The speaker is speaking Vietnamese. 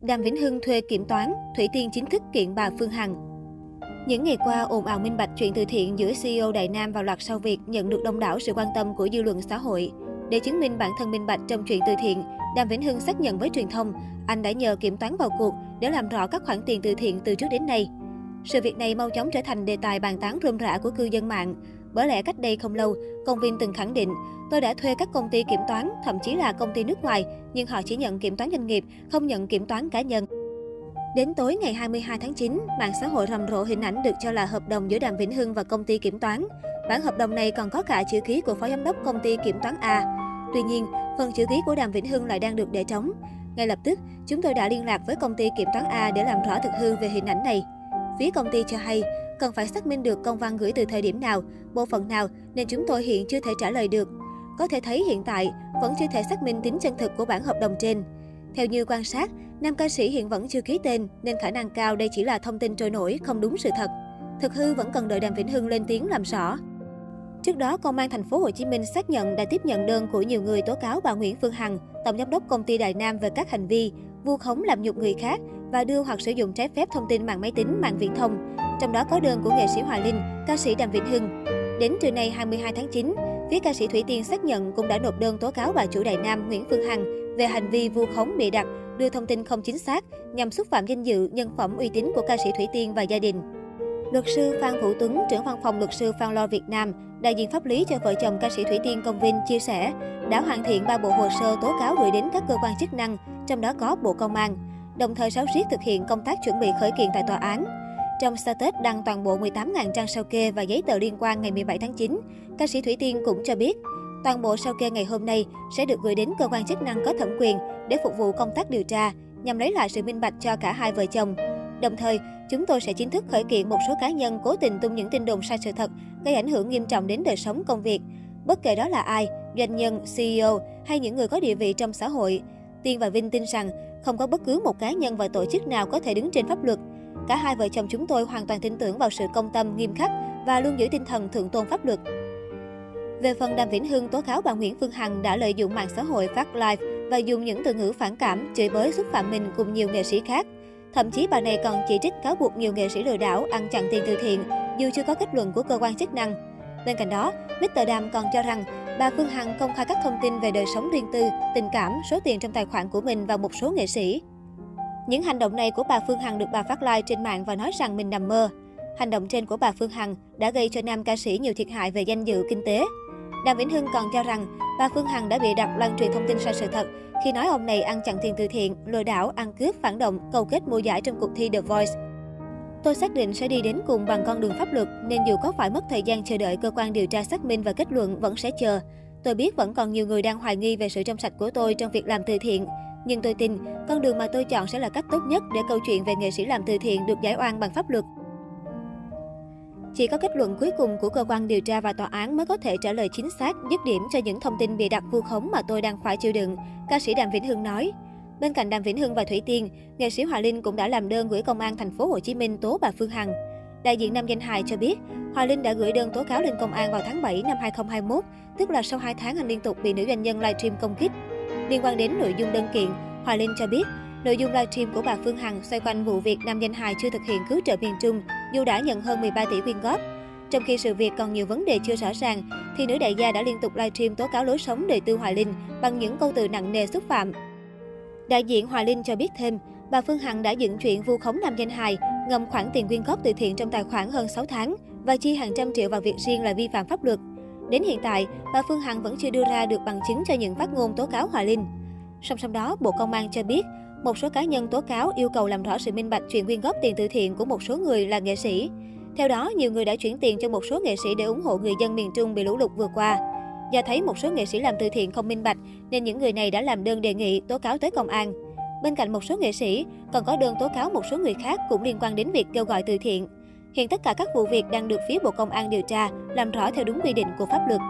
Đàm Vĩnh Hưng thuê kiểm toán, Thủy Tiên chính thức kiện bà Phương Hằng. Những ngày qua, ồn ào minh bạch chuyện từ thiện giữa CEO Đại Nam và loạt sau việc nhận được đông đảo sự quan tâm của dư luận xã hội. Để chứng minh bản thân minh bạch trong chuyện từ thiện, Đàm Vĩnh Hưng xác nhận với truyền thông, anh đã nhờ kiểm toán vào cuộc để làm rõ các khoản tiền từ thiện từ trước đến nay. Sự việc này mau chóng trở thành đề tài bàn tán rôm rã của cư dân mạng. Bởi lẽ cách đây không lâu, công viên từng khẳng định, tôi đã thuê các công ty kiểm toán, thậm chí là công ty nước ngoài, nhưng họ chỉ nhận kiểm toán doanh nghiệp, không nhận kiểm toán cá nhân. Đến tối ngày 22 tháng 9, mạng xã hội rầm rộ hình ảnh được cho là hợp đồng giữa Đàm Vĩnh Hưng và công ty kiểm toán. Bản hợp đồng này còn có cả chữ ký của phó giám đốc công ty kiểm toán A. Tuy nhiên, phần chữ ký của Đàm Vĩnh Hưng lại đang được để trống. Ngay lập tức, chúng tôi đã liên lạc với công ty kiểm toán A để làm rõ thực hư về hình ảnh này. Phía công ty cho hay, cần phải xác minh được công văn gửi từ thời điểm nào, bộ phận nào nên chúng tôi hiện chưa thể trả lời được. Có thể thấy hiện tại vẫn chưa thể xác minh tính chân thực của bản hợp đồng trên. Theo như quan sát, nam ca sĩ hiện vẫn chưa ký tên nên khả năng cao đây chỉ là thông tin trôi nổi, không đúng sự thật. Thực hư vẫn cần đợi Đàm Vĩnh Hưng lên tiếng làm rõ. Trước đó, Công an thành phố Hồ Chí Minh xác nhận đã tiếp nhận đơn của nhiều người tố cáo bà Nguyễn Phương Hằng, tổng giám đốc công ty Đại Nam về các hành vi vu khống làm nhục người khác và đưa hoặc sử dụng trái phép thông tin mạng máy tính, mạng viễn thông. Trong đó có đơn của nghệ sĩ Hòa Linh, ca sĩ Đàm Vĩnh Hưng. Đến trưa nay 22 tháng 9, phía ca sĩ Thủy Tiên xác nhận cũng đã nộp đơn tố cáo bà chủ Đại Nam Nguyễn Phương Hằng về hành vi vu khống bịa đặt, đưa thông tin không chính xác nhằm xúc phạm danh dự, nhân phẩm uy tín của ca sĩ Thủy Tiên và gia đình. Luật sư Phan Vũ Tuấn, trưởng văn phòng luật sư Phan Lo Việt Nam, đại diện pháp lý cho vợ chồng ca sĩ Thủy Tiên Công Vinh chia sẻ, đã hoàn thiện ba bộ hồ sơ tố cáo gửi đến các cơ quan chức năng, trong đó có Bộ Công an, đồng thời sáu riết thực hiện công tác chuẩn bị khởi kiện tại tòa án. Trong status đăng toàn bộ 18.000 trang sao kê và giấy tờ liên quan ngày 17 tháng 9, ca sĩ Thủy Tiên cũng cho biết, toàn bộ sao kê ngày hôm nay sẽ được gửi đến cơ quan chức năng có thẩm quyền để phục vụ công tác điều tra, nhằm lấy lại sự minh bạch cho cả hai vợ chồng. Đồng thời, chúng tôi sẽ chính thức khởi kiện một số cá nhân cố tình tung những tin đồn sai sự thật, gây ảnh hưởng nghiêm trọng đến đời sống công việc. Bất kể đó là ai, doanh nhân, CEO hay những người có địa vị trong xã hội. Tiên và Vinh tin rằng không có bất cứ một cá nhân và tổ chức nào có thể đứng trên pháp luật. Cả hai vợ chồng chúng tôi hoàn toàn tin tưởng vào sự công tâm, nghiêm khắc và luôn giữ tinh thần thượng tôn pháp luật. Về phần Đàm Vĩnh Hưng tố cáo bà Nguyễn Phương Hằng đã lợi dụng mạng xã hội phát live và dùng những từ ngữ phản cảm, chửi bới xúc phạm mình cùng nhiều nghệ sĩ khác. Thậm chí bà này còn chỉ trích cáo buộc nhiều nghệ sĩ lừa đảo ăn chặn tiền từ thiện, dù chưa có kết luận của cơ quan chức năng. Bên cạnh đó, Mr. Đàm còn cho rằng bà Phương Hằng công khai các thông tin về đời sống riêng tư, tình cảm, số tiền trong tài khoản của mình và một số nghệ sĩ. Những hành động này của bà Phương Hằng được bà phát live trên mạng và nói rằng mình nằm mơ. Hành động trên của bà Phương Hằng đã gây cho nam ca sĩ nhiều thiệt hại về danh dự kinh tế. Đàm Vĩnh Hưng còn cho rằng bà Phương Hằng đã bị đặt lan truyền thông tin sai sự thật khi nói ông này ăn chặn tiền từ thiện, lừa đảo, ăn cướp, phản động, cầu kết mua giải trong cuộc thi The Voice. Tôi xác định sẽ đi đến cùng bằng con đường pháp luật, nên dù có phải mất thời gian chờ đợi cơ quan điều tra xác minh và kết luận vẫn sẽ chờ. Tôi biết vẫn còn nhiều người đang hoài nghi về sự trong sạch của tôi trong việc làm từ thiện. Nhưng tôi tin, con đường mà tôi chọn sẽ là cách tốt nhất để câu chuyện về nghệ sĩ làm từ thiện được giải oan bằng pháp luật. Chỉ có kết luận cuối cùng của cơ quan điều tra và tòa án mới có thể trả lời chính xác, dứt điểm cho những thông tin bị đặt vu khống mà tôi đang phải chịu đựng, ca sĩ Đàm Vĩnh Hưng nói. Bên cạnh Đàm Vĩnh Hưng và Thủy Tiên, nghệ sĩ Hòa Linh cũng đã làm đơn gửi công an thành phố Hồ Chí Minh tố bà Phương Hằng. Đại diện nam danh hài cho biết, Hòa Linh đã gửi đơn tố cáo lên công an vào tháng 7 năm 2021, tức là sau 2 tháng anh liên tục bị nữ doanh nhân livestream công kích. Liên quan đến nội dung đơn kiện, Hòa Linh cho biết, nội dung livestream của bà Phương Hằng xoay quanh vụ việc nam danh hài chưa thực hiện cứu trợ miền Trung, dù đã nhận hơn 13 tỷ quyên góp. Trong khi sự việc còn nhiều vấn đề chưa rõ ràng, thì nữ đại gia đã liên tục livestream tố cáo lối sống đời tư Hoài Linh bằng những câu từ nặng nề xúc phạm. Đại diện Hoài Linh cho biết thêm, bà Phương Hằng đã dựng chuyện vu khống nam danh hài, ngầm khoản tiền quyên góp từ thiện trong tài khoản hơn 6 tháng và chi hàng trăm triệu vào việc riêng là vi phạm pháp luật. Đến hiện tại, bà Phương Hằng vẫn chưa đưa ra được bằng chứng cho những phát ngôn tố cáo Hòa Linh. Song song đó, Bộ Công an cho biết, một số cá nhân tố cáo yêu cầu làm rõ sự minh bạch chuyện quyên góp tiền từ thiện của một số người là nghệ sĩ. Theo đó, nhiều người đã chuyển tiền cho một số nghệ sĩ để ủng hộ người dân miền Trung bị lũ lụt vừa qua. Do thấy một số nghệ sĩ làm từ thiện không minh bạch, nên những người này đã làm đơn đề nghị tố cáo tới công an. Bên cạnh một số nghệ sĩ, còn có đơn tố cáo một số người khác cũng liên quan đến việc kêu gọi từ thiện. Hiện tất cả các vụ việc đang được phía Bộ Công an điều tra, làm rõ theo đúng quy định của pháp luật.